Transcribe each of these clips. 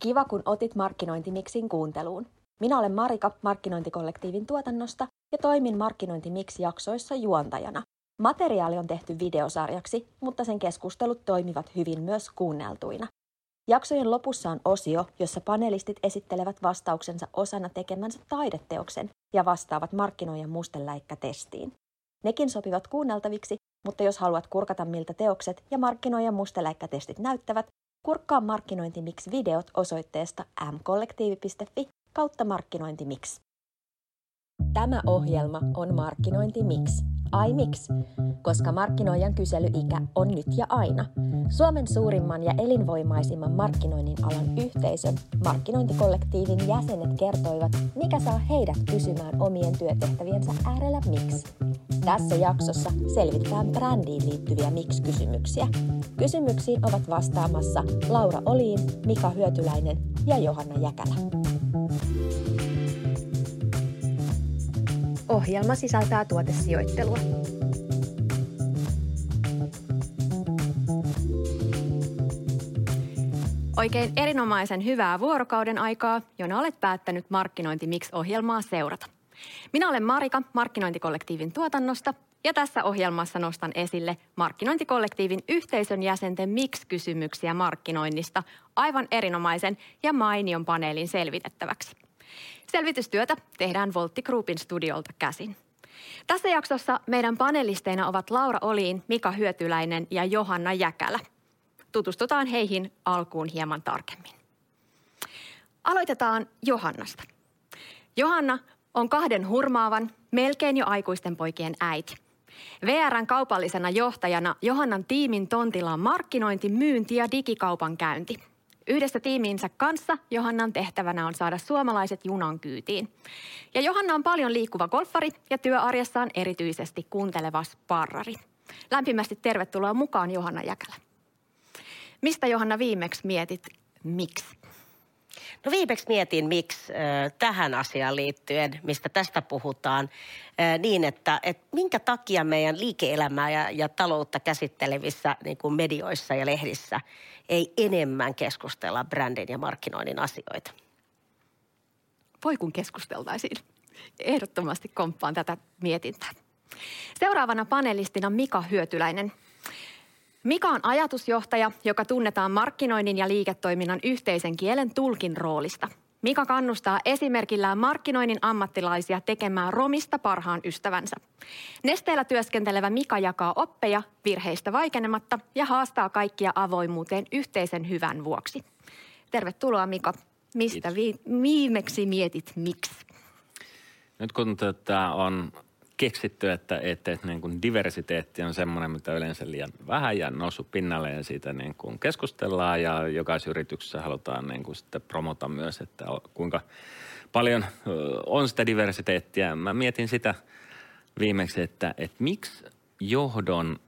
Kiva, kun otit Markkinointimiksin kuunteluun. Minä olen Marika Markkinointikollektiivin tuotannosta ja toimin Markkinointimix-jaksoissa juontajana. Materiaali on tehty videosarjaksi, mutta sen keskustelut toimivat hyvin myös kuunneltuina. Jaksojen lopussa on osio, jossa panelistit esittelevät vastauksensa osana tekemänsä taideteoksen ja vastaavat markkinoijan musteläikkätestiin. Nekin sopivat kuunneltaviksi, mutta jos haluat kurkata miltä teokset ja markkinoijan musteläikkätestit näyttävät, kurkkaa Markkinointimix videot osoitteesta mkollektiivi.fi kautta Markkinointimix. Tämä ohjelma on Markkinointimix. Ai miksi? Koska markkinoijan kyselyikä on nyt ja aina. Suomen suurimman ja elinvoimaisimman markkinoinnin alan yhteisön, markkinointikollektiivin jäsenet kertoivat, mikä saa heidät kysymään omien työtehtäviensä äärellä miksi. Tässä jaksossa selvitetään brändiin liittyviä miksi-kysymyksiä. Kysymyksiin ovat vastaamassa Laura Oliin, Mika Hyötyläinen ja Johanna Jäkälä. Ohjelma sisältää tuotesijoittelua. Oikein erinomaisen hyvää vuorokauden aikaa, jona olet päättänyt Markkinointi Mix-ohjelmaa seurata. Minä olen Marika Markkinointikollektiivin tuotannosta ja tässä ohjelmassa nostan esille Markkinointikollektiivin yhteisön jäsenten Mix-kysymyksiä markkinoinnista aivan erinomaisen ja mainion paneelin selvitettäväksi. Selvitystyötä tehdään Voltti Groupin studiolta käsin. Tässä jaksossa meidän panelisteina ovat Laura Oliin, Mika Hyötyläinen ja Johanna Jäkälä. Tutustutaan heihin alkuun hieman tarkemmin. Aloitetaan Johannasta. Johanna on kahden hurmaavan, melkein jo aikuisten poikien äiti. VRn kaupallisena johtajana Johannan tiimin tontilla on markkinointi, myynti ja digikaupan käynti – Yhdessä tiimiinsä kanssa Johannan tehtävänä on saada suomalaiset junan kyytiin. Ja Johanna on paljon liikkuva golfari ja työarjessaan erityisesti kuunteleva sparrari. Lämpimästi tervetuloa mukaan Johanna Jäkälä. Mistä Johanna viimeksi mietit miksi? No viimeksi mietin, miksi äh, tähän asiaan liittyen, mistä tästä puhutaan, niin että, että minkä takia meidän liike-elämää ja, ja taloutta käsittelevissä niin kuin medioissa ja lehdissä ei enemmän keskustella brändin ja markkinoinnin asioita. Voi kun keskusteltaisiin. Ehdottomasti komppaan tätä mietintää. Seuraavana panelistina Mika Hyötyläinen. Mika on ajatusjohtaja, joka tunnetaan markkinoinnin ja liiketoiminnan yhteisen kielen tulkin roolista. Mika kannustaa esimerkillään markkinoinnin ammattilaisia tekemään romista parhaan ystävänsä. Nesteellä työskentelevä Mika jakaa oppeja virheistä vaikenematta ja haastaa kaikkia avoimuuteen yhteisen hyvän vuoksi. Tervetuloa Mika. Mistä vi- viimeksi mietit miksi? Nyt kun tätä on keksitty, että, että, että niin kuin diversiteetti on semmoinen, mitä yleensä liian vähän ja noussut pinnalle ja siitä niin kuin keskustellaan ja jokaisessa yrityksessä halutaan niin kuin sitten promota myös, että kuinka paljon on sitä diversiteettiä. Mä mietin sitä viimeksi, että, että miksi johdon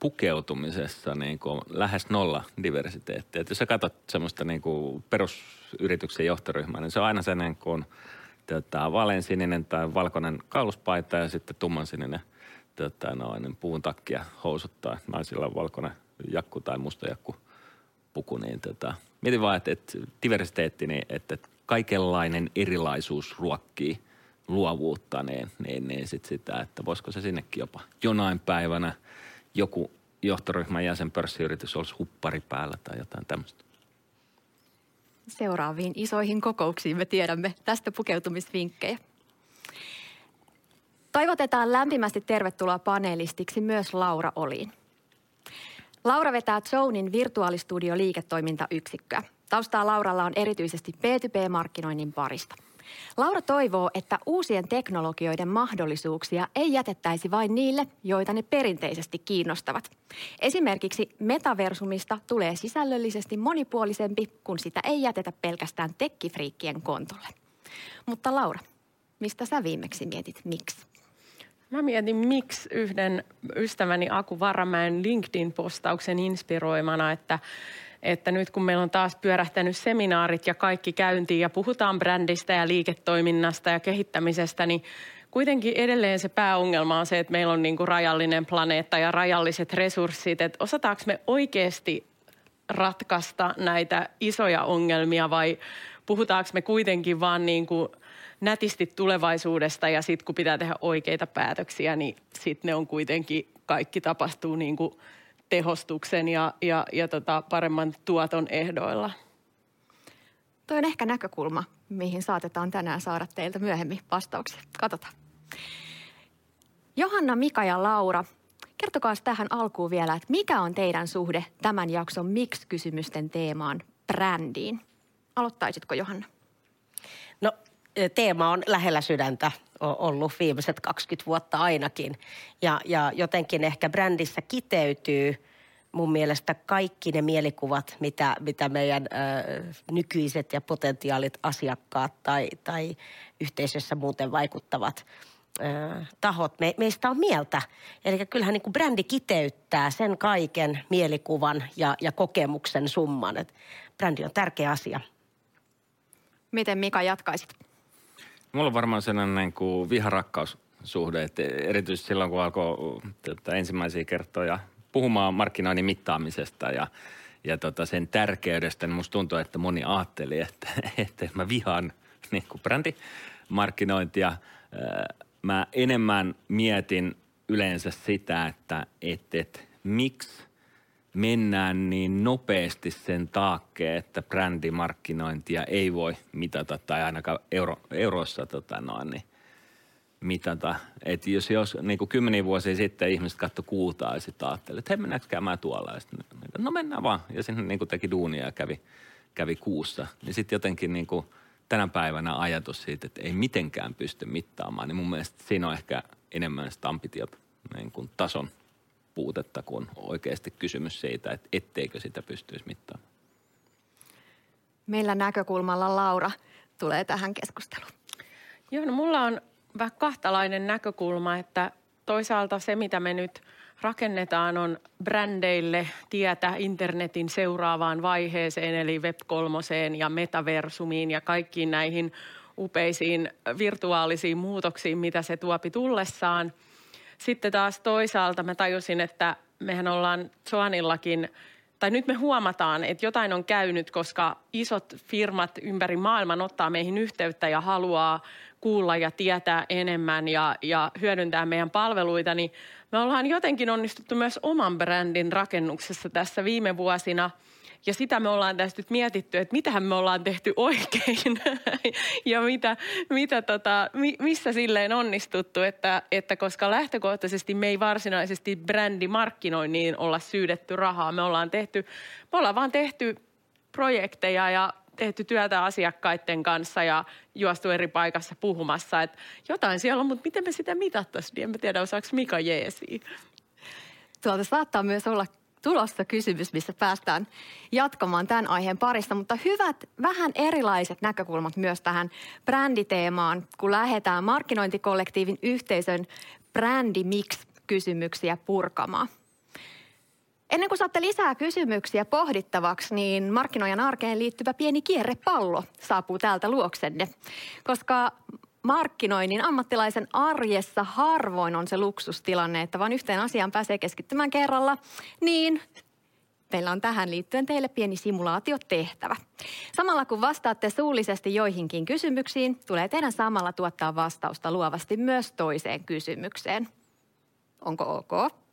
pukeutumisessa niin kuin lähes nolla diversiteettiä. Että jos sä katsot semmoista niin kuin perusyrityksen johtoryhmää, niin se on aina se niin kuin – tota, vaaleansininen tai valkoinen kauluspaita ja sitten tummansininen tota, noin, puun takkia housuttaa. Naisilla on valkoinen jakku tai musta jakku puku. Niin, tota, mietin vaan, että, että diversiteetti, niin, että, että kaikenlainen erilaisuus ruokkii luovuutta, niin, niin, niin sit sitä, että voisiko se sinnekin jopa jonain päivänä joku johtoryhmän jäsen pörssiyritys olisi huppari päällä tai jotain tämmöistä seuraaviin isoihin kokouksiin me tiedämme tästä pukeutumisvinkkejä. Toivotetaan lämpimästi tervetuloa panelistiksi myös Laura Oliin. Laura vetää Zonin virtuaalistudio liiketoimintayksikköä. Taustaa Lauralla on erityisesti B2B-markkinoinnin parista – Laura toivoo, että uusien teknologioiden mahdollisuuksia ei jätettäisi vain niille, joita ne perinteisesti kiinnostavat. Esimerkiksi metaversumista tulee sisällöllisesti monipuolisempi, kun sitä ei jätetä pelkästään tekkifriikkien kontolle. Mutta Laura, mistä sä viimeksi mietit miksi? Mä mietin miksi yhden ystäväni Aku Varamäen LinkedIn-postauksen inspiroimana, että että nyt kun meillä on taas pyörähtänyt seminaarit ja kaikki käyntiin ja puhutaan brändistä ja liiketoiminnasta ja kehittämisestä, niin kuitenkin edelleen se pääongelma on se, että meillä on niin kuin rajallinen planeetta ja rajalliset resurssit. Että osataanko me oikeasti ratkaista näitä isoja ongelmia vai puhutaanko me kuitenkin vaan niin kuin nätisti tulevaisuudesta ja sitten kun pitää tehdä oikeita päätöksiä, niin sitten ne on kuitenkin, kaikki tapahtuu niin kuin tehostuksen ja, ja, ja tota paremman tuoton ehdoilla. Tuo on ehkä näkökulma, mihin saatetaan tänään saada teiltä myöhemmin vastauksia. Katsotaan. Johanna, Mika ja Laura, kertokaa tähän alkuun vielä, että mikä on teidän suhde tämän jakson Miksi-kysymysten teemaan brändiin? Aloittaisitko Johanna? No teema on lähellä sydäntä ollut viimeiset 20 vuotta ainakin. Ja, ja jotenkin ehkä brändissä kiteytyy mun mielestä kaikki ne mielikuvat, mitä, mitä meidän ö, nykyiset ja potentiaalit asiakkaat tai, tai yhteisössä muuten vaikuttavat ö, tahot me, meistä on mieltä. Eli kyllähän niin kuin brändi kiteyttää sen kaiken mielikuvan ja, ja kokemuksen summan. Et brändi on tärkeä asia. Miten Mika jatkaisit? Mulla on varmaan sellainen niin kuin viharakkaussuhde, että erityisesti silloin kun alkoi tätä ensimmäisiä kertoja puhumaan markkinoinnin mittaamisesta ja, ja tota sen tärkeydestä, niin musta tuntuu, että moni ajatteli, että, että mä vihaan niin kuin brändimarkkinointia. Mä enemmän mietin yleensä sitä, että, että, että miksi mennään niin nopeasti sen taakke, että brändimarkkinointia ei voi mitata tai ainakaan euro, eurossa tota noin, niin mitata. Että jos, jos niin kuin kymmeniä vuosia sitten ihmiset katto kuutaa ja sitten ajatteli, että hei mennäänkö käymään tuolla. Ja sitten, no mennään vaan. Ja sinne niin kuin teki duunia ja kävi, kävi kuussa. Niin sitten jotenkin niin kuin tänä päivänä ajatus siitä, että ei mitenkään pysty mittaamaan, niin mun mielestä siinä on ehkä enemmän sitä ambitiot niin kuin tason puutetta kuin oikeasti kysymys siitä, että etteikö sitä pystyisi mittaamaan. Meillä näkökulmalla Laura tulee tähän keskusteluun. Joo, no mulla on vähän kahtalainen näkökulma, että toisaalta se, mitä me nyt rakennetaan, on brändeille tietä internetin seuraavaan vaiheeseen, eli web kolmoseen ja metaversumiin ja kaikkiin näihin upeisiin virtuaalisiin muutoksiin, mitä se tuopi tullessaan. Sitten taas toisaalta mä tajusin, että mehän ollaan Joanillakin tai nyt me huomataan, että jotain on käynyt, koska isot firmat ympäri maailman ottaa meihin yhteyttä ja haluaa kuulla ja tietää enemmän ja, ja hyödyntää meidän palveluita, niin me ollaan jotenkin onnistuttu myös oman brändin rakennuksessa tässä viime vuosina – ja sitä me ollaan tästä nyt mietitty, että mitähän me ollaan tehty oikein ja mitä, mitä tota, missä silleen onnistuttu, että, että koska lähtökohtaisesti me ei varsinaisesti brändimarkkinoinnin olla syydetty rahaa. Me ollaan tehty, me ollaan vaan tehty projekteja ja tehty työtä asiakkaiden kanssa ja juostu eri paikassa puhumassa. Että jotain siellä on, mutta miten me sitä mitattaisiin, en mä tiedä osaako Mika jeesi. Tuolta saattaa myös olla tulossa kysymys, missä päästään jatkamaan tämän aiheen parissa. Mutta hyvät, vähän erilaiset näkökulmat myös tähän bränditeemaan, kun lähdetään markkinointikollektiivin yhteisön brändimix-kysymyksiä purkamaan. Ennen kuin saatte lisää kysymyksiä pohdittavaksi, niin markkinoijan arkeen liittyvä pieni kierrepallo saapuu täältä luoksenne. Koska markkinoinnin ammattilaisen arjessa harvoin on se luksustilanne, että vain yhteen asiaan pääsee keskittymään kerralla, niin meillä on tähän liittyen teille pieni simulaatiotehtävä. Samalla kun vastaatte suullisesti joihinkin kysymyksiin, tulee teidän samalla tuottaa vastausta luovasti myös toiseen kysymykseen. Onko ok?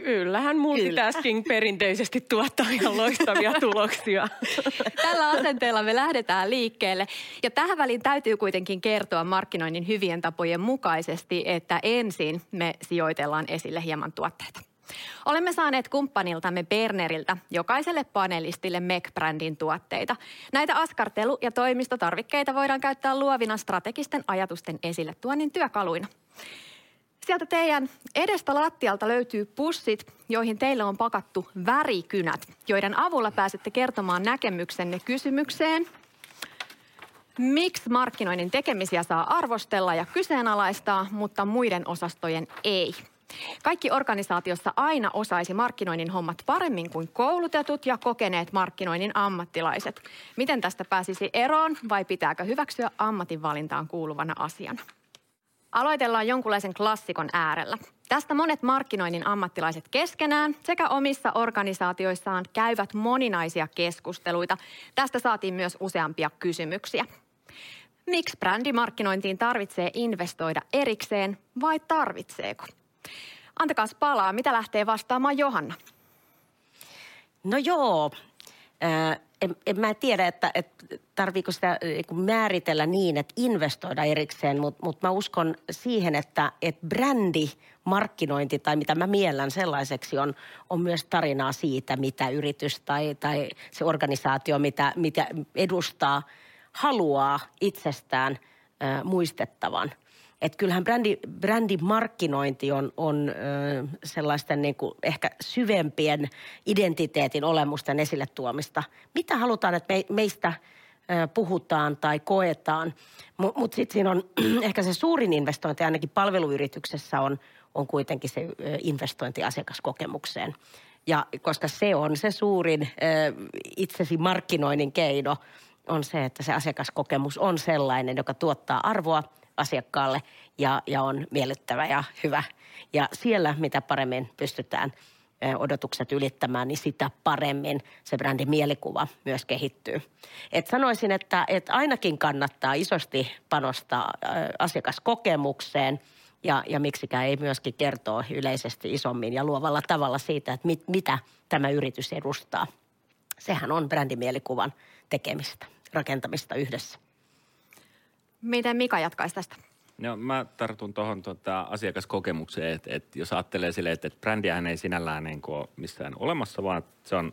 Kyllähän multitasking Kyllä. perinteisesti tuottaa ihan loistavia tuloksia. Tällä asenteella me lähdetään liikkeelle. Ja tähän väliin täytyy kuitenkin kertoa markkinoinnin hyvien tapojen mukaisesti, että ensin me sijoitellaan esille hieman tuotteita. Olemme saaneet kumppaniltamme Berneriltä jokaiselle panelistille MEC-brändin tuotteita. Näitä askartelu- ja toimistotarvikkeita voidaan käyttää luovina strategisten ajatusten esille tuonnin työkaluina. Sieltä teidän edestä lattialta löytyy pussit, joihin teille on pakattu värikynät, joiden avulla pääsette kertomaan näkemyksenne kysymykseen. Miksi markkinoinnin tekemisiä saa arvostella ja kyseenalaistaa, mutta muiden osastojen ei? Kaikki organisaatiossa aina osaisi markkinoinnin hommat paremmin kuin koulutetut ja kokeneet markkinoinnin ammattilaiset. Miten tästä pääsisi eroon vai pitääkö hyväksyä ammatinvalintaan kuuluvana asiana? Aloitellaan jonkunlaisen klassikon äärellä. Tästä monet markkinoinnin ammattilaiset keskenään sekä omissa organisaatioissaan käyvät moninaisia keskusteluita. Tästä saatiin myös useampia kysymyksiä. Miksi brändimarkkinointiin tarvitsee investoida erikseen vai tarvitseeko? Antakaa palaa, mitä lähtee vastaamaan Johanna? No joo, en, en mä tiedä, että, että tarviiko sitä määritellä niin, että investoida erikseen, mutta mut mä uskon siihen, että, että brändi, markkinointi tai mitä mä miellän sellaiseksi on, on myös tarinaa siitä, mitä yritys tai, tai se organisaatio, mitä, mitä edustaa, haluaa itsestään muistettavan – että kyllähän brändi, brändimarkkinointi on, on ö, sellaisten niin kuin ehkä syvempien identiteetin olemusten esille tuomista. Mitä halutaan, että me, meistä ö, puhutaan tai koetaan. Mutta mut sitten siinä on ehkä se suurin investointi ainakin palveluyrityksessä on, on kuitenkin se investointi asiakaskokemukseen. Ja koska se on se suurin ö, itsesi markkinoinnin keino, on se, että se asiakaskokemus on sellainen, joka tuottaa arvoa – asiakkaalle ja, ja on miellyttävä ja hyvä. Ja siellä, mitä paremmin pystytään odotukset ylittämään, niin sitä paremmin se brändin mielikuva myös kehittyy. Et sanoisin, että, että ainakin kannattaa isosti panostaa asiakaskokemukseen ja, ja miksikään ei myöskin kertoa yleisesti isommin ja luovalla tavalla siitä, että mit, mitä tämä yritys edustaa. Sehän on brändimielikuvan tekemistä, rakentamista yhdessä. Miten Mika jatkaisi tästä? No mä tartun tuohon tota, asiakaskokemukseen, että et jos ajattelee silleen, että et brändiähän ei sinällään niin ole missään olemassa, vaan se on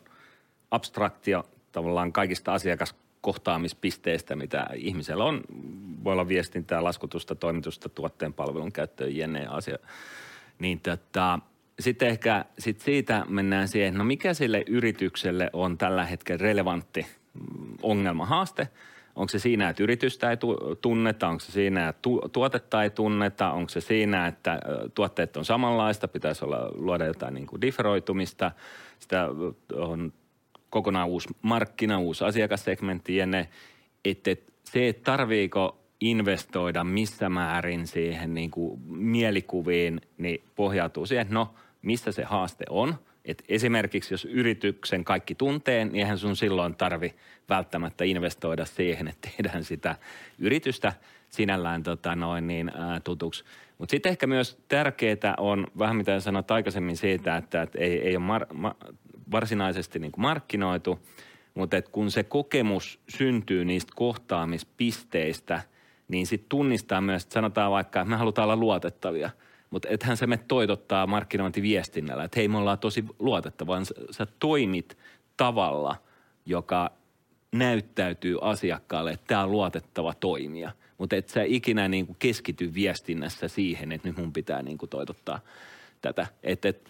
abstraktio tavallaan kaikista asiakaskohtaamispisteistä, mitä ihmisellä on. Voi olla viestintää, laskutusta, toimitusta, tuotteen palvelun käyttöön, jne. asia. Niin tota, sitten ehkä sit siitä mennään siihen, no mikä sille yritykselle on tällä hetkellä relevantti ongelma, haaste – Onko se siinä, että yritystä ei tunneta, onko se siinä, että tu- tuotetta ei tunneta, onko se siinä, että tuotteet on samanlaista, pitäisi olla luoda jotain niin kuin differoitumista, sitä on kokonaan uusi markkina, uusi asiakassegmentti ja ne, että se, että tarviiko investoida missä määrin siihen niin kuin mielikuviin, niin pohjautuu siihen, että no, missä se haaste on – et esimerkiksi jos yrityksen kaikki tuntee, niin eihän sun silloin tarvi välttämättä investoida siihen, että tehdään sitä yritystä sinällään tota noin niin, ää, tutuksi. Mutta sitten ehkä myös tärkeää on, vähän mitä sanoit aikaisemmin siitä, että, että ei, ei ole mar, ma, varsinaisesti niin markkinoitu, mutta et kun se kokemus syntyy niistä kohtaamispisteistä, niin sitten tunnistaa myös, että sanotaan vaikka, että me halutaan olla luotettavia – mutta ethän se me toitottaa markkinointiviestinnällä, että hei me ollaan tosi luotettava, vaan sä toimit tavalla, joka näyttäytyy asiakkaalle, että tämä on luotettava toimija. Mutta et sä ikinä niin kuin keskity viestinnässä siihen, että nyt mun pitää niin kuin toitottaa tätä. Et, et,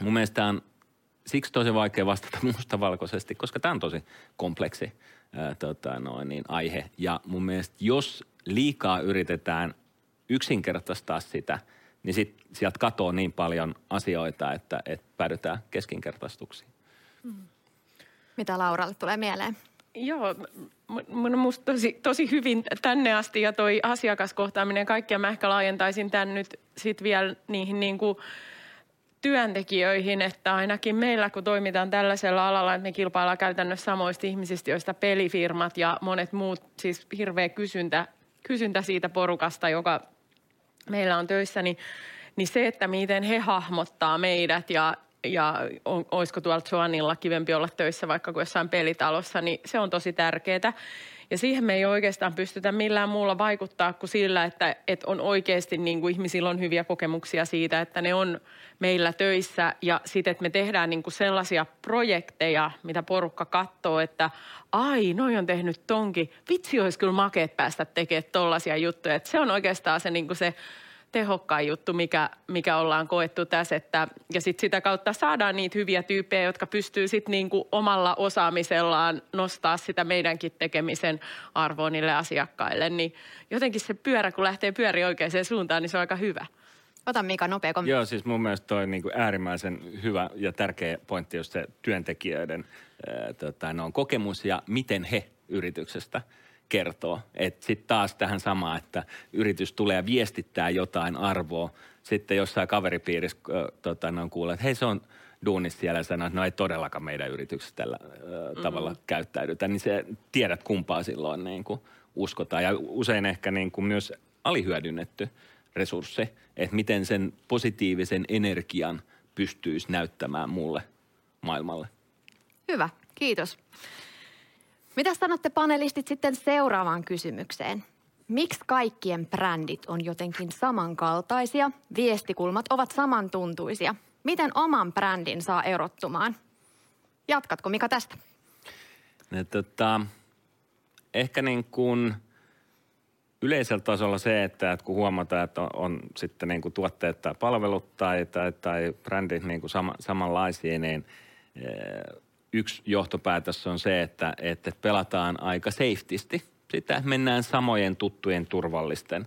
mun mielestä on siksi tosi vaikea vastata mustavalkoisesti, koska tämä on tosi kompleksi ää, tota, noin, niin, aihe. Ja mun mielestä jos liikaa yritetään yksinkertaistaa sitä – niin sit sieltä katoaa niin paljon asioita, että, että päädytään keskinkertaistuksiin. Mm. Mitä Lauralle tulee mieleen? Joo, minusta tosi, tosi hyvin tänne asti ja toi asiakaskohtaaminen kaikkia mä ehkä laajentaisin tämän nyt sitten vielä niihin niin kuin työntekijöihin, että ainakin meillä kun toimitaan tällaisella alalla, että me kilpaillaan käytännössä samoista ihmisistä, joista pelifirmat ja monet muut, siis hirveä kysyntä, kysyntä siitä porukasta, joka meillä on töissä, niin, niin se, että miten he hahmottaa meidät ja, ja on, olisiko tuolla Joannilla kivempi olla töissä vaikka kuin jossain pelitalossa, niin se on tosi tärkeää. Ja siihen me ei oikeastaan pystytä millään muulla vaikuttaa kuin sillä, että, että on oikeasti niin kuin ihmisillä on hyviä kokemuksia siitä, että ne on meillä töissä ja sitten, että me tehdään niin kuin sellaisia projekteja, mitä porukka katsoo, että ai, noi on tehnyt tonkin. Vitsi olisi kyllä makeet päästä tekemään tollaisia juttuja. Että se on oikeastaan se, niin kuin se tehokkain juttu, mikä, mikä ollaan koettu tässä. Että, ja sitten sitä kautta saadaan niitä hyviä tyyppejä, jotka pystyy sitten niinku omalla osaamisellaan nostaa sitä meidänkin tekemisen arvoa niille asiakkaille. Niin jotenkin se pyörä, kun lähtee pyöri oikeaan suuntaan, niin se on aika hyvä. Ota Mika nopea kommentti. Joo, siis mun mielestä toi niin kuin äärimmäisen hyvä ja tärkeä pointti, jos se työntekijöiden ää, tota, no, kokemus ja miten he yrityksestä kertoo. Että sitten taas tähän samaan, että yritys tulee viestittää jotain arvoa. Sitten jossain kaveripiirissä äh, tota, on kuulee, että hei se on duunissa siellä ja sanoo, että no ei todellakaan meidän yrityksessä tällä äh, mm-hmm. tavalla käyttäydytä. Niin se tiedät kumpaa silloin niin kuin uskotaan. Ja usein ehkä niin kuin myös alihyödynnetty resurssi, että miten sen positiivisen energian pystyisi näyttämään mulle maailmalle. Hyvä, kiitos. Mitä sanotte panelistit sitten seuraavaan kysymykseen? Miksi kaikkien brändit on jotenkin samankaltaisia, viestikulmat ovat samantuntuisia? Miten oman brändin saa erottumaan? Jatkatko Mika tästä? No, tota, ehkä niin kuin yleisellä tasolla se, että, että kun huomataan, että on, on sitten niin kuin tuotteet tai palvelut tai, tai, tai brändit niin kuin sama, samanlaisia, niin eh, yksi johtopäätös on se, että, että pelataan aika safetysti. Sitä mennään samojen tuttujen turvallisten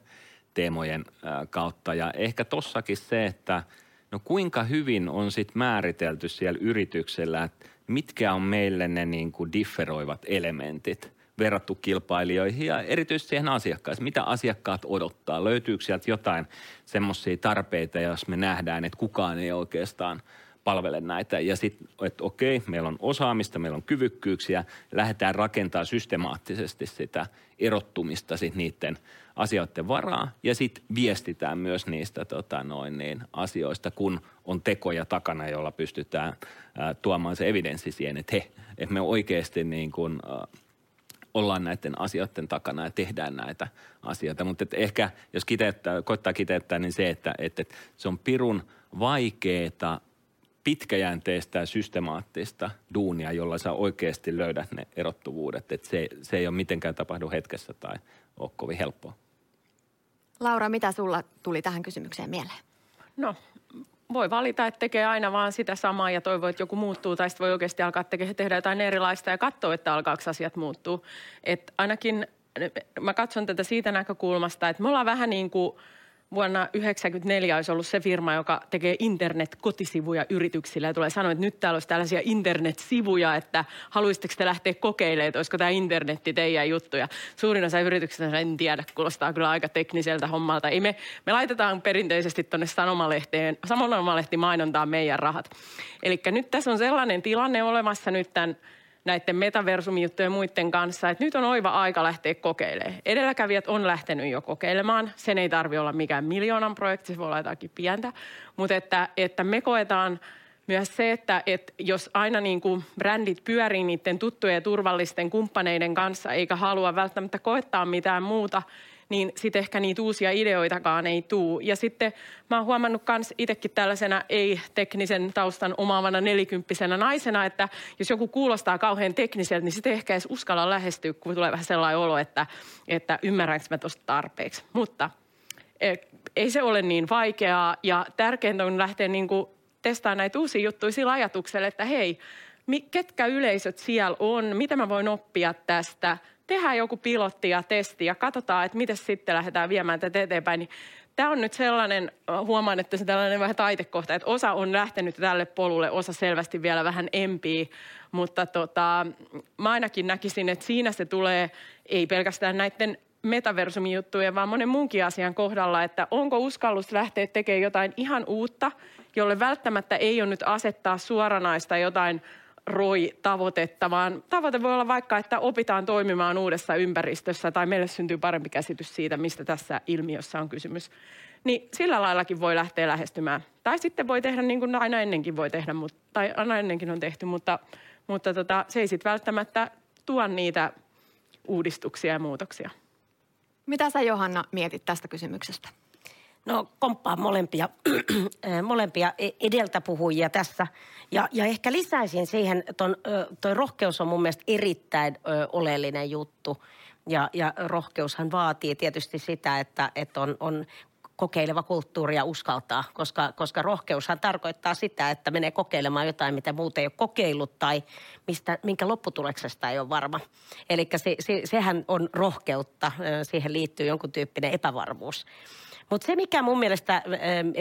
teemojen kautta. Ja ehkä tossakin se, että no kuinka hyvin on sitten määritelty siellä yrityksellä, että mitkä on meille ne niin kuin differoivat elementit verrattu kilpailijoihin ja erityisesti siihen asiakkaaseen. Mitä asiakkaat odottaa? Löytyykö sieltä jotain semmoisia tarpeita, jos me nähdään, että kukaan ei oikeastaan – palvele näitä. Ja sitten, että okei, meillä on osaamista, meillä on kyvykkyyksiä, lähdetään rakentaa systemaattisesti sitä erottumista sit niiden asioiden varaa ja sitten viestitään myös niistä tota, noin niin, asioista, kun on tekoja takana, jolla pystytään ää, tuomaan se evidenssi siihen, että he, että me oikeasti niin kun, ää, ollaan näiden asioiden takana ja tehdään näitä asioita. Mutta ehkä jos kiteyttää, koittaa kiteyttää, niin se, että, että se on pirun vaikeeta pitkäjänteistä ja systemaattista duunia, jolla sä oikeasti löydät ne erottuvuudet. Että se, se ei ole mitenkään tapahdu hetkessä tai ole kovin helppoa. Laura, mitä sulla tuli tähän kysymykseen mieleen? No, voi valita, että tekee aina vaan sitä samaa ja toivoo, että joku muuttuu, tai sitten voi oikeasti alkaa tekee, tehdä jotain erilaista ja katsoa, että alkaako asiat muuttuu. Et ainakin mä katson tätä siitä näkökulmasta, että me ollaan vähän niin kuin – vuonna 1994 olisi ollut se firma, joka tekee internet-kotisivuja yrityksille ja tulee sanoa, että nyt täällä olisi tällaisia internet-sivuja, että haluaisitteko te lähteä kokeilemaan, että olisiko tämä internetti teidän juttu. Ja suurin osa yrityksistä en tiedä, kuulostaa kyllä aika tekniseltä hommalta. Ei me, me laitetaan perinteisesti tuonne sanomalehteen, sanomalehti mainontaa meidän rahat. Eli nyt tässä on sellainen tilanne olemassa nyt tämän näiden metaversumijuttujen muiden kanssa, että nyt on oiva aika lähteä kokeilemaan. Edelläkävijät on lähtenyt jo kokeilemaan. Sen ei tarvi olla mikään miljoonan projekti, se voi olla jotakin pientä. Mutta että, että me koetaan myös se, että, että jos aina niin kuin brändit pyörii niiden tuttujen ja turvallisten kumppaneiden kanssa, eikä halua välttämättä koettaa mitään muuta, niin sitten ehkä niitä uusia ideoitakaan ei tuu. Ja sitten mä oon huomannut myös itsekin tällaisena ei-teknisen taustan omaavana nelikymppisenä naisena, että jos joku kuulostaa kauhean tekniseltä, niin sitten ehkä edes uskalla lähestyä, kun tulee vähän sellainen olo, että, että ymmärränkö mä tuosta tarpeeksi. Mutta e, ei se ole niin vaikeaa ja tärkeintä on lähteä niin kuin testaamaan näitä uusia juttuja sillä ajatuksella, että hei, ketkä yleisöt siellä on, mitä mä voin oppia tästä – tehdään joku pilotti ja testi ja katsotaan, että miten sitten lähdetään viemään tätä eteenpäin. Niin Tämä on nyt sellainen, huomaan, että se tällainen vähän taitekohta, että osa on lähtenyt tälle polulle, osa selvästi vielä vähän empii, mutta tota, mä ainakin näkisin, että siinä se tulee, ei pelkästään näiden metaversumijuttujen, vaan monen muunkin asian kohdalla, että onko uskallus lähteä tekemään jotain ihan uutta, jolle välttämättä ei ole nyt asettaa suoranaista jotain ROI-tavoitetta, vaan tavoite voi olla vaikka, että opitaan toimimaan uudessa ympäristössä tai meille syntyy parempi käsitys siitä, mistä tässä ilmiössä on kysymys. Niin sillä laillakin voi lähteä lähestymään. Tai sitten voi tehdä niin kuin aina ennenkin voi tehdä, mutta, tai aina ennenkin on tehty, mutta, mutta tota, se ei sitten välttämättä tuo niitä uudistuksia ja muutoksia. Mitä sä Johanna mietit tästä kysymyksestä? No komppaan molempia, molempia e-, edeltä puhujia tässä. Ja, ja ehkä lisäisin siihen, ton, toi rohkeus on mun mielestä erittäin ö, oleellinen juttu. Ja, ja rohkeushan vaatii tietysti sitä, että, että on, on kokeileva kulttuuri ja uskaltaa, koska, koska rohkeushan tarkoittaa sitä, että menee kokeilemaan jotain, mitä muuten ei ole kokeillut tai mistä, minkä lopputuleksesta ei ole varma. Eli se, se, sehän on rohkeutta, siihen liittyy jonkun tyyppinen epävarmuus. Mutta se, mikä mun mielestä,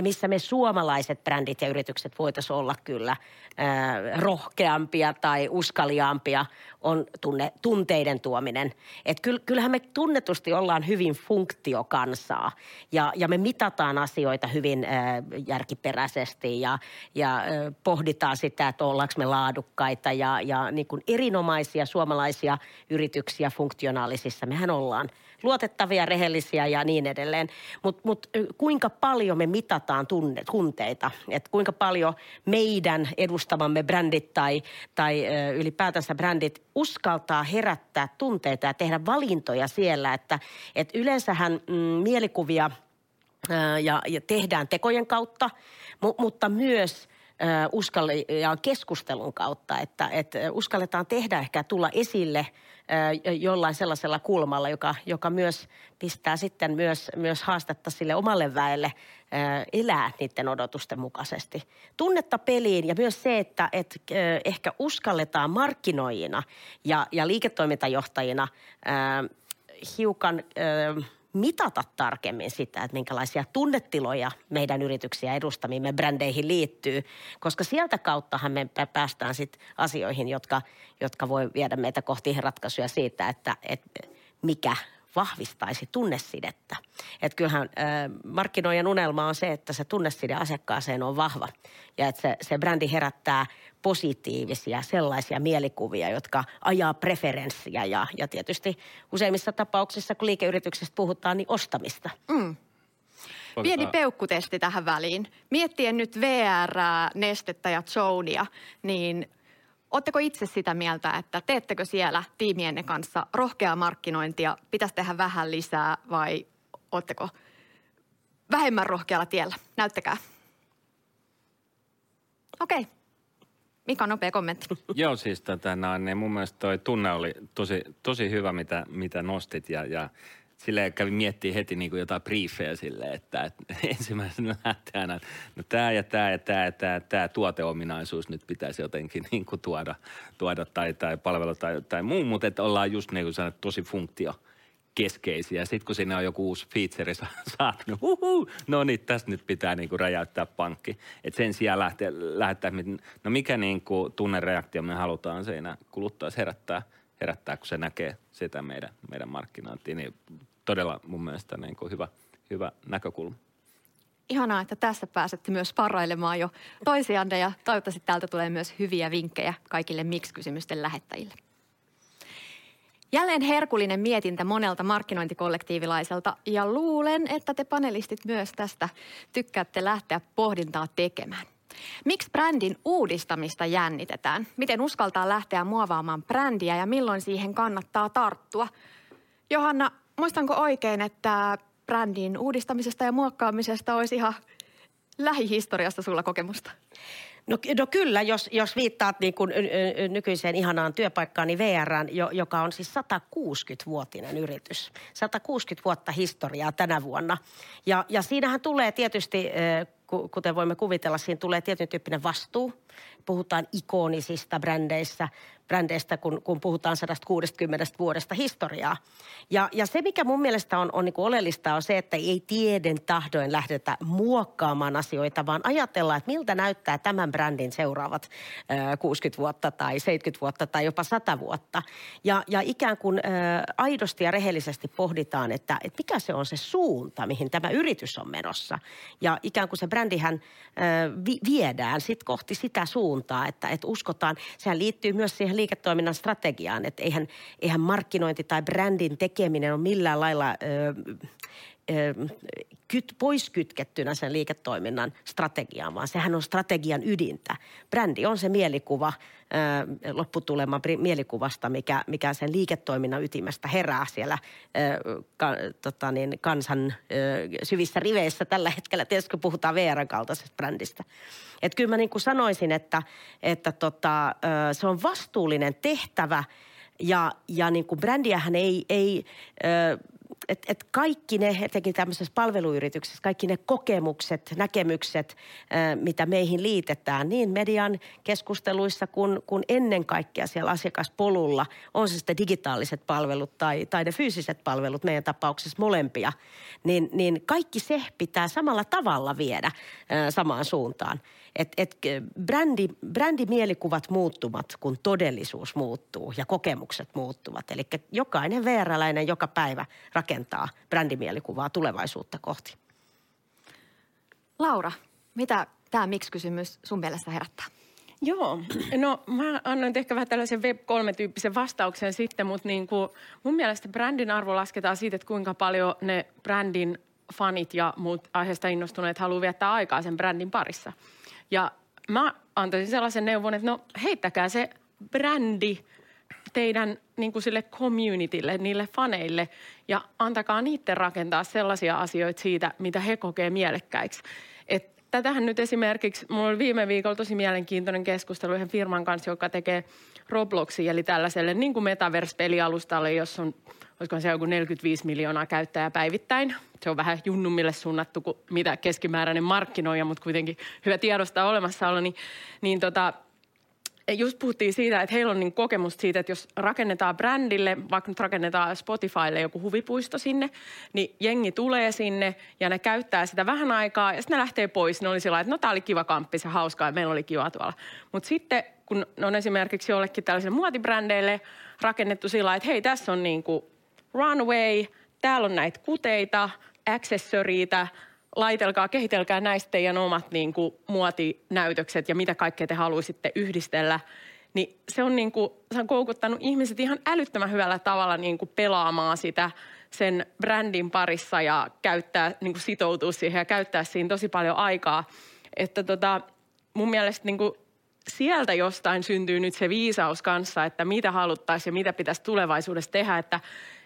missä me suomalaiset brändit ja yritykset voitaisiin olla kyllä rohkeampia tai uskaliaampia, on tunne, tunteiden tuominen. Et kyllähän me tunnetusti ollaan hyvin funktiokansaa ja, ja me mitataan asioita hyvin äh, järkiperäisesti ja, ja äh, pohditaan sitä, että ollaanko me laadukkaita ja, ja niin kuin erinomaisia suomalaisia yrityksiä funktionaalisissa. Mehän ollaan luotettavia, rehellisiä ja niin edelleen. Mutta mut, kuinka paljon me mitataan tunne, tunteita, että kuinka paljon meidän edustamamme brändit tai, tai ylipäätänsä brändit uskaltaa herättää tunteita ja tehdä valintoja siellä, että, että yleensähän mm, mielikuvia ja, ja tehdään tekojen kautta, mu, mutta myös uskalletaan keskustelun kautta, että, että uskalletaan tehdä ehkä tulla esille jollain sellaisella kulmalla, joka, joka myös pistää sitten myös, myös haastetta sille omalle väelle elää niiden odotusten mukaisesti. Tunnetta peliin ja myös se, että, että ehkä uskalletaan markkinoijina ja, ja liiketoimintajohtajina hiukan mitata tarkemmin sitä, että minkälaisia tunnetiloja meidän yrityksiä edustamimme brändeihin liittyy, koska sieltä kauttahan me päästään sitten asioihin, jotka, jotka voi viedä meitä kohti ratkaisuja siitä, että, että mikä vahvistaisi tunnesidettä. Että kyllähän äh, markkinoijan unelma on se, että se tunneside asiakkaaseen on vahva ja että se, se brändi herättää positiivisia sellaisia mielikuvia, jotka ajaa preferenssiä ja, ja tietysti useimmissa tapauksissa, kun liikeyrityksestä puhutaan, niin ostamista. Mm. Pieni peukkutesti tähän väliin. Miettien nyt VR, Nestettä ja Zonia, niin – Oletteko itse sitä mieltä, että teettekö siellä tiimienne kanssa rohkeaa markkinointia, pitäisi tehdä vähän lisää vai oletteko vähemmän rohkealla tiellä? Näyttäkää. Okei. Okay. Mika, nopea kommentti. Joo, siis tätä, no, niin mun mielestä toi tunne oli tosi, tosi hyvä, mitä, mitä nostit ja, ja silleen kävi miettimään heti niin kuin jotain briefejä silleen, että, että ensimmäisenä lähtee aina, no tämä ja tämä ja tämä ja tämä, tämä tuoteominaisuus nyt pitäisi jotenkin niin kuin tuoda, tuoda tai, tai palvelu tai, tai muu, mutta että ollaan just niin kuin sanot, tosi funktio keskeisiä. Sitten kun sinne on joku uusi feature saatu, huhu, no niin, tässä nyt pitää niinku räjäyttää pankki. Et sen sijaan lähteä, lähettää, no mikä niinku tunnereaktio me halutaan siinä kuluttajassa herättää, herättää, kun se näkee sitä meidän, meidän markkinointia, niin todella mun mielestä niin kuin hyvä, hyvä näkökulma. Ihanaa, että tässä pääsette myös parailemaan jo toisianne ja toivottavasti täältä tulee myös hyviä vinkkejä kaikille miksi-kysymysten lähettäjille. Jälleen herkullinen mietintä monelta markkinointikollektiivilaiselta ja luulen, että te panelistit myös tästä tykkäätte lähteä pohdintaa tekemään. Miksi brändin uudistamista jännitetään? Miten uskaltaa lähteä muovaamaan brändiä ja milloin siihen kannattaa tarttua? Johanna, muistanko oikein, että brändin uudistamisesta ja muokkaamisesta olisi ihan lähihistoriasta sulla kokemusta? No, no kyllä, jos, jos viittaat niin kuin nykyiseen ihanaan työpaikkaan, niin VRään, joka on siis 160-vuotinen yritys. 160 vuotta historiaa tänä vuonna. Ja, ja siinähän tulee tietysti, kuten voimme kuvitella, siinä tulee tietyn tyyppinen vastuu. Puhutaan ikonisista brändeissä, brändeistä, kun, kun puhutaan 160 vuodesta historiaa. Ja, ja se, mikä mun mielestä on, on niin kuin oleellista, on se, että ei tieden tahdoin lähdetä muokkaamaan asioita, vaan ajatellaan, että miltä näyttää tämän brändin seuraavat ö, 60 vuotta tai 70 vuotta tai jopa 100 vuotta. Ja, ja ikään kuin ö, aidosti ja rehellisesti pohditaan, että, että mikä se on se suunta, mihin tämä yritys on menossa. Ja ikään kuin se brändihän ö, vi, viedään sitten kohti sitä suuntaa, että, että uskotaan, sehän liittyy myös siihen liiketoiminnan strategiaan. Että eihän, eihän markkinointi tai brändin tekeminen ole millään lailla ö, kyt, pois kytkettynä sen liiketoiminnan strategiaan, vaan sehän on strategian ydintä. Brändi on se mielikuva, ö, lopputulema mielikuvasta, mikä, mikä sen liiketoiminnan ytimestä herää siellä ö, ka, tota niin, kansan syvissä riveissä tällä hetkellä, tietysti kun puhutaan VR kaltaisesta brändistä. Että kyllä mä niin kuin sanoisin, että, että tota, se on vastuullinen tehtävä ja, ja niin kuin brändiähän ei, ei et, et kaikki ne, etenkin tämmöisessä palveluyrityksessä, kaikki ne kokemukset, näkemykset, mitä meihin liitetään niin median keskusteluissa kuin, kuin ennen kaikkea siellä asiakaspolulla, on se sitten digitaaliset palvelut tai, tai ne fyysiset palvelut, meidän tapauksessa molempia, niin, niin kaikki se pitää samalla tavalla viedä samaan suuntaan. Et, et brändi, brändimielikuvat muuttuvat, kun todellisuus muuttuu ja kokemukset muuttuvat. Eli jokainen VR-läinen joka päivä rakentaa brändimielikuvaa tulevaisuutta kohti. Laura, mitä tämä miksi-kysymys sun mielestä herättää? Joo, no mä annoin ehkä vähän tällaisen Web3-tyyppisen vastauksen sitten, mutta niin kuin mun mielestä brändin arvo lasketaan siitä, että kuinka paljon ne brändin fanit ja muut aiheesta innostuneet haluaa viettää aikaa sen brändin parissa. Ja mä antaisin sellaisen neuvon, että no heittäkää se brändi teidän niin kuin sille communitylle, niille faneille ja antakaa niiden rakentaa sellaisia asioita siitä, mitä he kokee mielekkäiksi. Tätähän nyt esimerkiksi, mulla oli viime viikolla tosi mielenkiintoinen keskustelu yhden firman kanssa, joka tekee Robloxia, eli tällaiselle niin kuin metaverse-pelialustalle, jossa on, olisiko se joku 45 miljoonaa käyttäjää päivittäin. Se on vähän junnummille suunnattu kuin mitä keskimääräinen markkinoija, mutta kuitenkin hyvä tiedostaa olemassaolo, niin, niin tota, just puhuttiin siitä, että heillä on niin kokemus siitä, että jos rakennetaan brändille, vaikka nyt rakennetaan Spotifylle joku huvipuisto sinne, niin jengi tulee sinne ja ne käyttää sitä vähän aikaa ja sitten ne lähtee pois. Ne oli sillä että no tää oli kiva kamppi, se hauskaa ja meillä oli kiva tuolla. Mutta sitten kun on esimerkiksi jollekin tällaisille muotibrändeille rakennettu sillä että hei tässä on niin kuin runway, täällä on näitä kuteita, accessoriita, laitelkaa, kehitelkää näistä teidän omat niin kuin, muotinäytökset ja mitä kaikkea te haluaisitte yhdistellä. Niin se on, niin kuin, se on koukuttanut ihmiset ihan älyttömän hyvällä tavalla niin kuin pelaamaan sitä sen brändin parissa ja käyttää, niin kuin sitoutua siihen ja käyttää siinä tosi paljon aikaa. Että tota, mun mielestä niin kuin sieltä jostain syntyy nyt se viisaus kanssa, että mitä haluttaisiin ja mitä pitäisi tulevaisuudessa tehdä, että,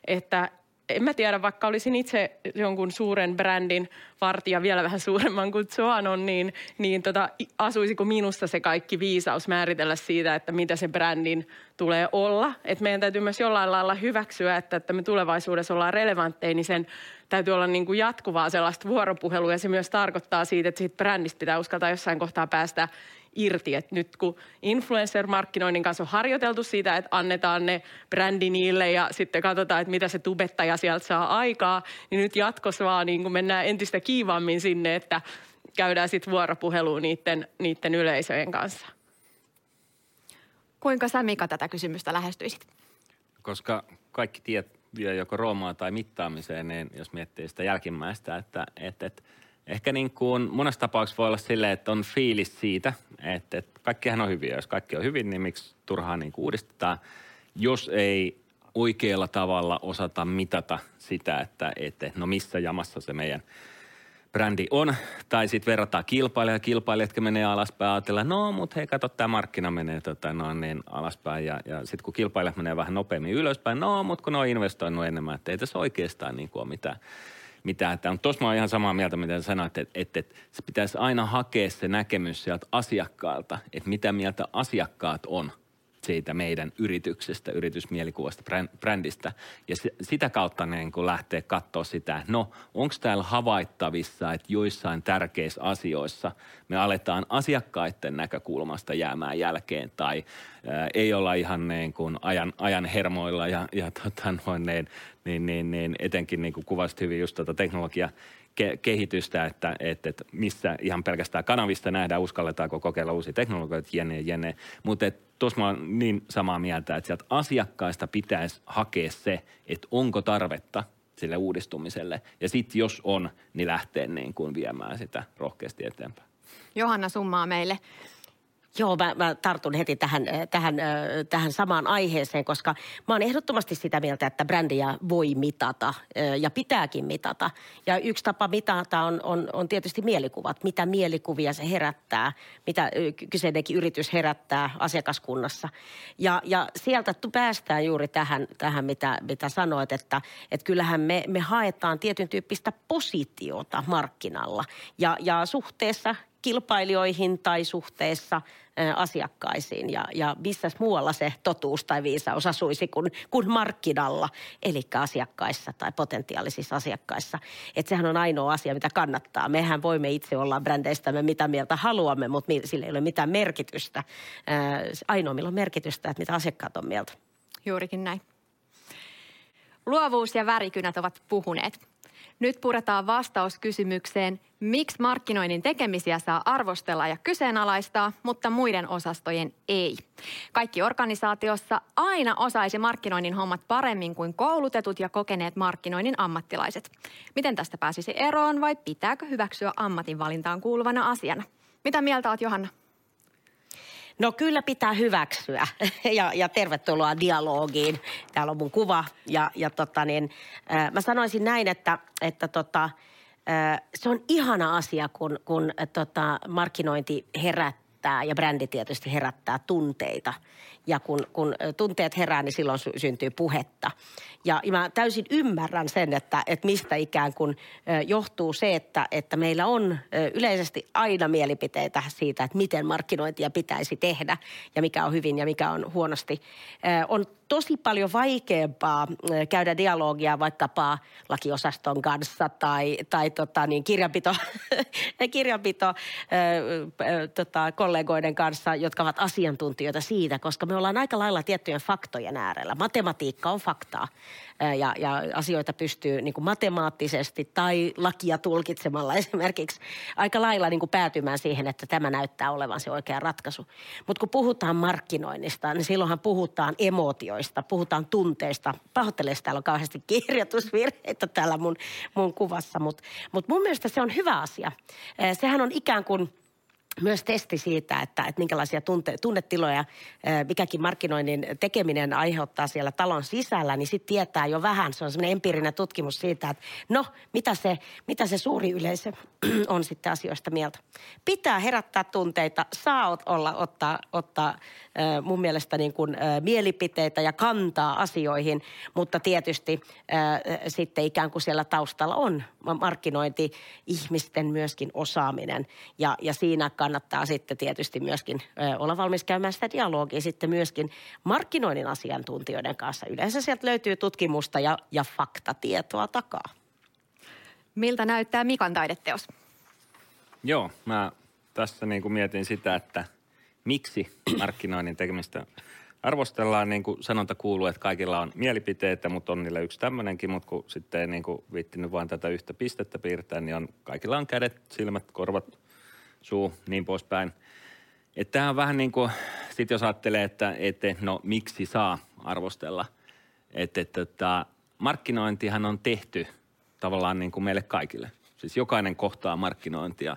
että en mä tiedä, vaikka olisin itse jonkun suuren brändin vartija vielä vähän suuremman kuin Zoanon, niin, niin tota, asuisiko minusta se kaikki viisaus määritellä siitä, että mitä se brändin tulee olla. Et meidän täytyy myös jollain lailla hyväksyä, että, että me tulevaisuudessa ollaan relevantteja, niin sen täytyy olla niin kuin jatkuvaa sellaista vuoropuhelua ja se myös tarkoittaa siitä, että siitä brändistä pitää uskaltaa jossain kohtaa päästä irti. Et nyt kun influencer-markkinoinnin kanssa on harjoiteltu siitä, että annetaan ne brändi niille ja sitten katsotaan, että mitä se tubettaja sieltä saa aikaa, niin nyt jatkossa vaan niin kuin mennään entistä kiivaammin sinne, että käydään sitten vuoropuhelua niiden, niiden yleisöjen kanssa. Kuinka sä Mika tätä kysymystä lähestyisit? Koska kaikki tiet vie joko Roomaa tai mittaamiseen, niin jos miettii sitä jälkimmäistä, että, että, että Ehkä niin kuin monessa tapauksessa voi olla silleen, että on fiilis siitä, että, että kaikkihan on hyviä. Jos kaikki on hyvin, niin miksi turhaan niin kuin uudistetaan, jos ei oikealla tavalla osata mitata sitä, että, että no missä jamassa se meidän brändi on. Tai sitten verrataan kilpailija, kilpailijat, jotka menee alaspäin, ajatellaan, no mutta hei, kato, tämä markkina menee tota, no, niin alaspäin. Ja, ja sitten kun kilpailijat menee vähän nopeammin ylöspäin, no mutta kun ne on investoinut enemmän, että ei tässä oikeastaan niin kuin ole mitään mitä, että on tuossa mä oon ihan samaa mieltä, mitä sanoit, että, että, että pitäisi aina hakea se näkemys sieltä asiakkaalta, että mitä mieltä asiakkaat on – siitä meidän yrityksestä, yritysmielikuvasta, brändistä. Ja se, sitä kautta niin kun lähtee katsoa sitä, no, onko täällä havaittavissa, että joissain tärkeissä asioissa me aletaan asiakkaiden näkökulmasta jäämään jälkeen tai ää, ei olla ihan niin kuin ajan, ajan hermoilla ja, ja tota noin, niin, niin, niin, niin, etenkin niin kuin kuvasit hyvin just tuota teknologia ke- kehitystä, että, että, että missä ihan pelkästään kanavista nähdään, uskalletaanko kokeilla uusia teknologioita, jene, jene. Mutta tuossa mä oon niin samaa mieltä, että sieltä asiakkaista pitäisi hakea se, että onko tarvetta sille uudistumiselle. Ja sitten jos on, niin lähtee niin kuin viemään sitä rohkeasti eteenpäin. Johanna summaa meille. Joo, mä, mä tartun heti tähän, äh, tähän, äh, tähän samaan aiheeseen, koska mä oon ehdottomasti sitä mieltä, että brändiä voi mitata äh, ja pitääkin mitata. Ja yksi tapa mitata on, on, on tietysti mielikuvat, mitä mielikuvia se herättää, mitä kyseinenkin yritys herättää asiakaskunnassa. Ja, ja sieltä päästään juuri tähän, tähän mitä, mitä sanoit, että, että kyllähän me, me haetaan tietyn tyyppistä positiota markkinalla ja, ja suhteessa kilpailijoihin tai suhteessa asiakkaisiin ja, ja missä muualla se totuus tai viisaus asuisi kuin, kuin markkinalla, eli asiakkaissa tai potentiaalisissa asiakkaissa. Että sehän on ainoa asia, mitä kannattaa. Mehän voimme itse olla brändeistämme mitä mieltä haluamme, mutta sillä ei ole mitään merkitystä. Ainoa, millä on merkitystä, että mitä asiakkaat on mieltä. Juurikin näin. Luovuus ja värikynät ovat puhuneet. Nyt puretaan vastaus kysymykseen, miksi markkinoinnin tekemisiä saa arvostella ja kyseenalaistaa, mutta muiden osastojen ei. Kaikki organisaatiossa aina osaisi markkinoinnin hommat paremmin kuin koulutetut ja kokeneet markkinoinnin ammattilaiset. Miten tästä pääsisi eroon vai pitääkö hyväksyä ammatinvalintaan kuuluvana asiana? Mitä mieltä olet Johanna? No kyllä pitää hyväksyä ja, ja tervetuloa dialogiin. Täällä on mun kuva ja, ja tota niin, äh, mä sanoisin näin, että, että tota, äh, se on ihana asia, kun, kun äh, tota, markkinointi herättää ja brändi tietysti herättää tunteita. Ja kun, kun tunteet herää, niin silloin sy- syntyy puhetta. Ja, mä täysin ymmärrän sen, että, että mistä ikään kuin johtuu se, että, että meillä on yleisesti aina mielipiteitä siitä, että miten markkinointia pitäisi tehdä ja mikä on hyvin ja mikä on huonosti. On tosi paljon vaikeampaa käydä dialogia vaikkapa lakiosaston kanssa tai, tai tota, niin kirjanpito, kirjanpito tota, kollegoiden kanssa, jotka ovat asiantuntijoita siitä, koska me ollaan aika lailla tiettyjen faktojen äärellä. Matematiikka on faktaa ja, ja asioita pystyy niin kuin matemaattisesti tai lakia tulkitsemalla esimerkiksi aika lailla niin kuin päätymään siihen, että tämä näyttää olevan se oikea ratkaisu. Mutta kun puhutaan markkinoinnista, niin silloinhan puhutaan emootioista, puhutaan tunteista. Pahoittelen, täällä on kauheasti kirjoitusvirheitä täällä mun, mun kuvassa, mutta mut mun mielestä se on hyvä asia. Sehän on ikään kuin – myös testi siitä, että, että minkälaisia tunte, tunnetiloja mikäkin markkinoinnin tekeminen aiheuttaa siellä talon sisällä, niin sitten tietää jo vähän. Se on semmoinen empiirinen tutkimus siitä, että no, mitä se, mitä se suuri yleisö on sitten asioista mieltä. Pitää herättää tunteita, saa olla, ottaa, ottaa mun mielestä niin kuin, mielipiteitä ja kantaa asioihin, mutta tietysti sitten ikään kuin siellä taustalla on markkinointi, ihmisten myöskin osaaminen ja, ja siinä kannattaa sitten tietysti myöskin olla valmis käymään sitä dialogia sitten myöskin markkinoinnin asiantuntijoiden kanssa. Yleensä sieltä löytyy tutkimusta ja, ja faktatietoa takaa. Miltä näyttää Mikan taideteos? Joo, mä tässä niin kuin mietin sitä, että miksi markkinoinnin tekemistä arvostellaan, niin kuin sanonta kuuluu, että kaikilla on mielipiteitä, mutta on niillä yksi tämmöinenkin, mutta kun sitten ei niin kuin viittinyt vain tätä yhtä pistettä piirtää, niin on, kaikilla on kädet, silmät, korvat, suu, niin poispäin. Että tämä on vähän niin kuin, sit jos ajattelee, että, että no miksi saa arvostella, että, että, että markkinointihan on tehty tavallaan niin kuin meille kaikille. Siis jokainen kohtaa markkinointia.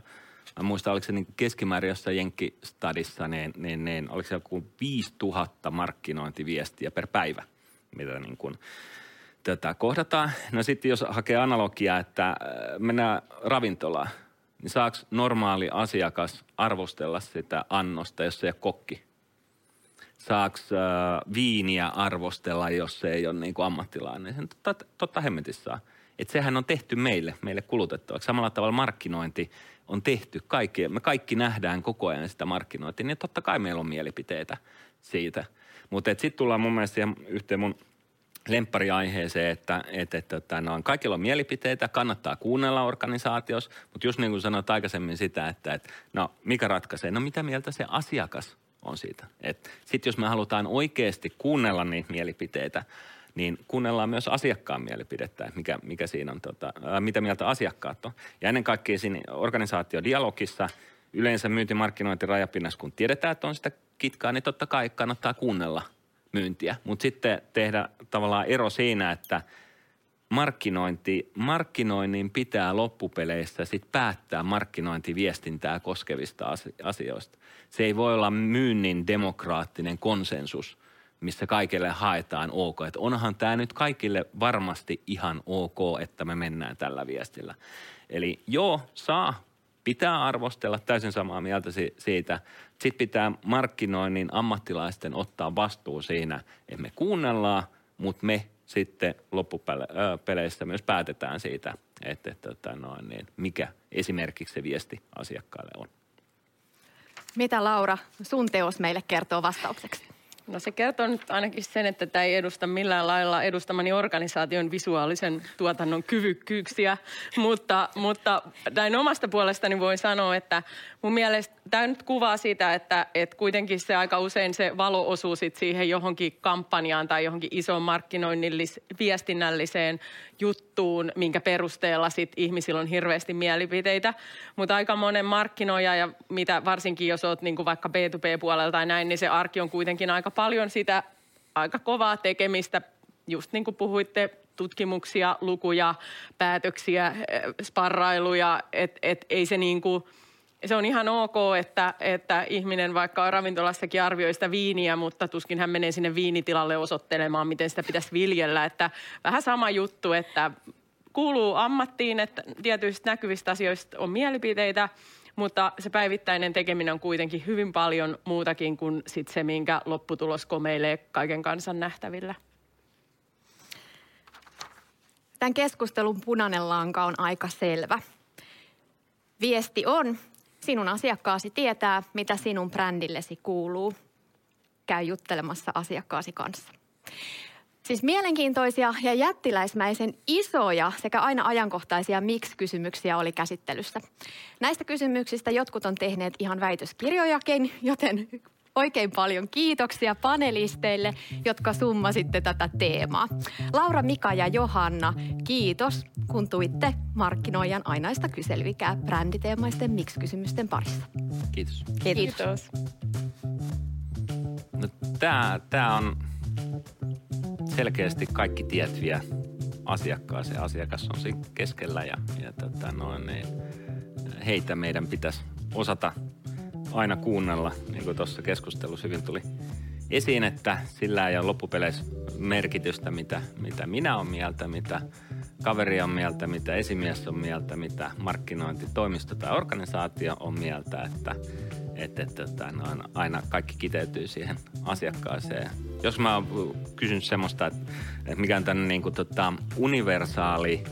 Mä muistan, oliko se niin keskimäärin jossain Jenkkistadissa, niin, niin, niin oliko se joku 5000 markkinointiviestiä per päivä, mitä niin kuin tätä kohdataan. No sitten jos hakee analogiaa, että äh, mennään ravintolaan, niin saako normaali asiakas arvostella sitä annosta, jos se ei ole kokki? Saako äh, viiniä arvostella, jos se ei ole niin kuin ammattilainen? Sen totta, totta hemmetissä saa. Että sehän on tehty meille, meille kulutettavaksi. Samalla tavalla markkinointi on tehty. Kaikki, me kaikki nähdään koko ajan sitä markkinointia, niin totta kai meillä on mielipiteitä siitä. Mutta sitten tullaan mun mielestä yhteen mun lemppariaiheeseen, että, että, että, että no, kaikilla on mielipiteitä, kannattaa kuunnella organisaatiossa, mutta just niin kuin sanoit aikaisemmin sitä, että, että no mikä ratkaisee, no mitä mieltä se asiakas on siitä. Sitten jos me halutaan oikeasti kuunnella niitä mielipiteitä, niin kuunnellaan myös asiakkaan mielipidettä, mikä, mikä siinä on, tota, ää, mitä mieltä asiakkaat on. Ja ennen kaikkea siinä organisaatiodialogissa yleensä myyntimarkkinointi rajapinnassa, kun tiedetään, että on sitä kitkaa, niin totta kai kannattaa kuunnella myyntiä. Mutta sitten tehdä tavallaan ero siinä, että markkinointi, markkinoinnin pitää loppupeleissä sit päättää markkinointiviestintää koskevista asioista. Se ei voi olla myynnin demokraattinen konsensus – missä kaikille haetaan ok. Että onhan tämä nyt kaikille varmasti ihan ok, että me mennään tällä viestillä. Eli joo, saa, pitää arvostella täysin samaa mieltä siitä. Sitten pitää markkinoinnin ammattilaisten ottaa vastuu siinä, että me kuunnellaan, mutta me sitten loppupeleissä myös päätetään siitä, että, että, että no, niin, mikä esimerkiksi se viesti asiakkaalle on. Mitä Laura, sun teos meille kertoo vastaukseksi? No se kertoo nyt ainakin sen, että tämä ei edusta millään lailla edustamani organisaation visuaalisen tuotannon kyvykkyyksiä, mutta, mutta näin omasta puolestani voi sanoa, että mun mielestä tämä nyt kuvaa sitä, että, että kuitenkin se aika usein se valo osuu sit siihen johonkin kampanjaan tai johonkin isoon markkinoinnillis viestinnälliseen juttuun, minkä perusteella sit ihmisillä on hirveästi mielipiteitä. Mutta aika monen markkinoija ja mitä varsinkin jos olet niinku vaikka B2B-puolella tai näin, niin se arki on kuitenkin aika paljon sitä aika kovaa tekemistä, just niin kuin puhuitte, tutkimuksia, lukuja, päätöksiä, eh, sparrailuja, että et ei se niin kuin, se on ihan ok, että, että ihminen vaikka ravintolassakin arvioi sitä viiniä, mutta tuskin hän menee sinne viinitilalle osoittelemaan, miten sitä pitäisi viljellä. Että vähän sama juttu, että kuuluu ammattiin, että tietyistä näkyvistä asioista on mielipiteitä, mutta se päivittäinen tekeminen on kuitenkin hyvin paljon muutakin kuin sit se, minkä lopputulos komeilee kaiken kansan nähtävillä. Tämän keskustelun punainen lanka on aika selvä. Viesti on, sinun asiakkaasi tietää, mitä sinun brändillesi kuuluu. Käy juttelemassa asiakkaasi kanssa. Siis mielenkiintoisia ja jättiläismäisen isoja sekä aina ajankohtaisia miksi-kysymyksiä oli käsittelyssä. Näistä kysymyksistä jotkut on tehneet ihan väitöskirjojakin, joten oikein paljon kiitoksia panelisteille, jotka summasitte tätä teemaa. Laura, Mika ja Johanna, kiitos, kun tuitte markkinoijan ainaista kyselyikää bränditeemaisten miksi-kysymysten parissa. Kiitos. Kiitos. Kiitos. No, tämä, tämä on selkeästi kaikki tiet vie asiakkaaseen. Asiakas on siinä keskellä ja, ja tota noin, niin heitä meidän pitäisi osata aina kuunnella, niin kuin tuossa keskustelussa hyvin tuli esiin, että sillä ei ole loppupeleissä merkitystä, mitä, mitä minä olen mieltä, mitä kaveri on mieltä, mitä esimies on mieltä, mitä markkinointitoimisto tai organisaatio on mieltä, että että, että no, aina kaikki kiteytyy siihen asiakkaaseen. Jos mä kysyn semmoista, että, mikä on tämän niin tota, universaali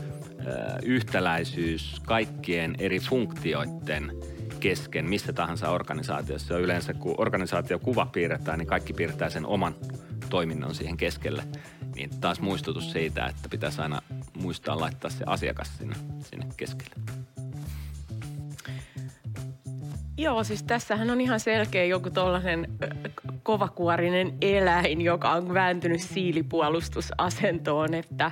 yhtäläisyys kaikkien eri funktioiden kesken missä tahansa organisaatiossa. Ja yleensä kun organisaatio kuva piirretään, niin kaikki piirtää sen oman toiminnon siihen keskelle. Niin taas muistutus siitä, että pitäisi aina muistaa laittaa se asiakas sinne, sinne keskelle. Joo, siis tässähän on ihan selkeä joku tuollainen kovakuorinen eläin, joka on vääntynyt siilipuolustusasentoon, että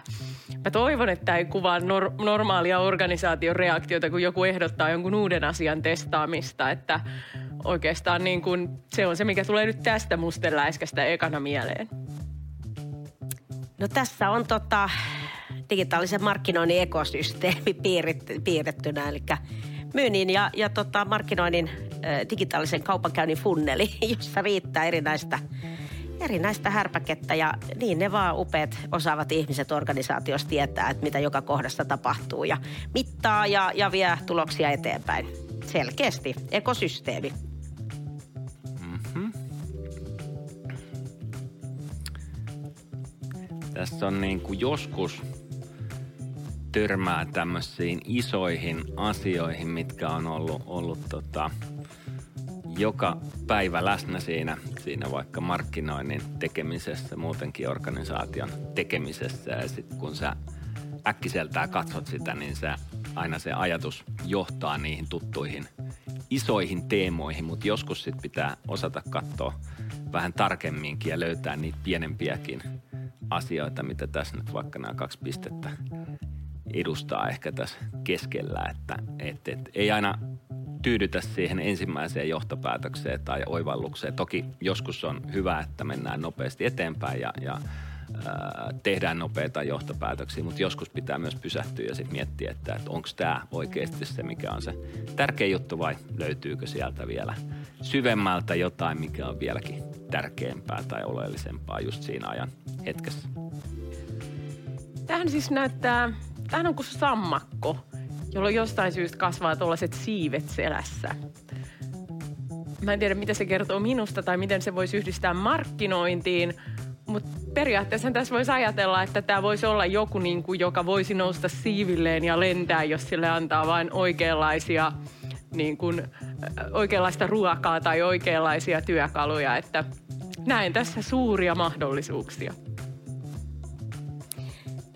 mä toivon, että ei kuvaa nor- normaalia organisaation reaktiota, kun joku ehdottaa jonkun uuden asian testaamista, että oikeastaan niin kuin se on se, mikä tulee nyt tästä mustenläiskästä ekana mieleen. No tässä on tota, digitaalisen markkinoinnin ekosysteemi piirrettynä, eli myynnin ja, ja tota, markkinoinnin digitaalisen kaupankäynnin funneli, jossa riittää erinäistä, erinäistä härpäkettä ja niin ne vaan upeat osaavat ihmiset organisaatiossa tietää, että mitä joka kohdassa tapahtuu ja mittaa ja, ja vie tuloksia eteenpäin. Selkeästi ekosysteemi. Mm-hmm. Tässä on niin kuin joskus törmää tämmöisiin isoihin asioihin, mitkä on ollut, ollut tota, joka päivä läsnä siinä, siinä vaikka markkinoinnin tekemisessä, muutenkin organisaation tekemisessä. Ja sitten kun sä äkkiseltään katsot sitä, niin se, aina se ajatus johtaa niihin tuttuihin isoihin teemoihin, mutta joskus sitten pitää osata katsoa vähän tarkemminkin ja löytää niitä pienempiäkin asioita, mitä tässä nyt vaikka nämä kaksi pistettä edustaa ehkä tässä keskellä, että et, et, ei aina tyydytä siihen ensimmäiseen johtopäätökseen tai oivallukseen. Toki joskus on hyvä, että mennään nopeasti eteenpäin ja, ja ää, tehdään nopeita johtopäätöksiä, mutta joskus pitää myös pysähtyä ja sitten miettiä, että, että onko tämä oikeasti se, mikä on se tärkeä juttu vai löytyykö sieltä vielä syvemmältä jotain, mikä on vieläkin tärkeämpää tai oleellisempaa just siinä ajan hetkessä. Tähän siis näyttää Tämähän on kuin sammakko, jolloin jostain syystä kasvaa tuollaiset siivet selässä. Mä en tiedä, mitä se kertoo minusta tai miten se voisi yhdistää markkinointiin, mutta periaatteessa tässä voisi ajatella, että tämä voisi olla joku, niin kuin, joka voisi nousta siivilleen ja lentää, jos sille antaa vain oikeanlaisia niin kuin, oikeanlaista ruokaa tai oikeanlaisia työkaluja, että näen tässä suuria mahdollisuuksia.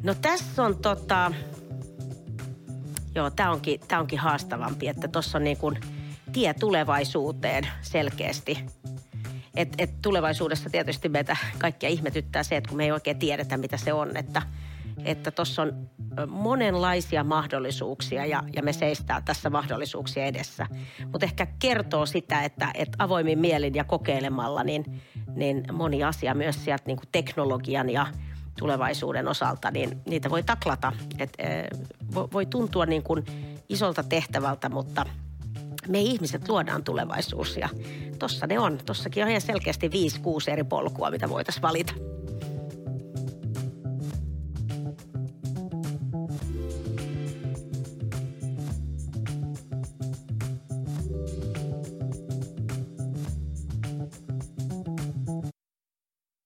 No tässä on tota, joo, tämä onkin, tää onkin haastavampi, että tuossa on niin tie tulevaisuuteen selkeästi. Et, et tulevaisuudessa tietysti meitä kaikkia ihmetyttää se, että kun me ei oikein tiedetä, mitä se on, että että on monenlaisia mahdollisuuksia ja, ja me seistää tässä mahdollisuuksia edessä. Mutta ehkä kertoo sitä, että, että avoimin mielin ja kokeilemalla, niin, niin moni asia myös sieltä niin teknologian ja tulevaisuuden osalta, niin niitä voi taklata. Et, voi tuntua niin kuin isolta tehtävältä, mutta me ihmiset luodaan tulevaisuus ja tossa ne on. Tossakin on ihan selkeästi viisi, kuusi eri polkua, mitä voitaisiin valita.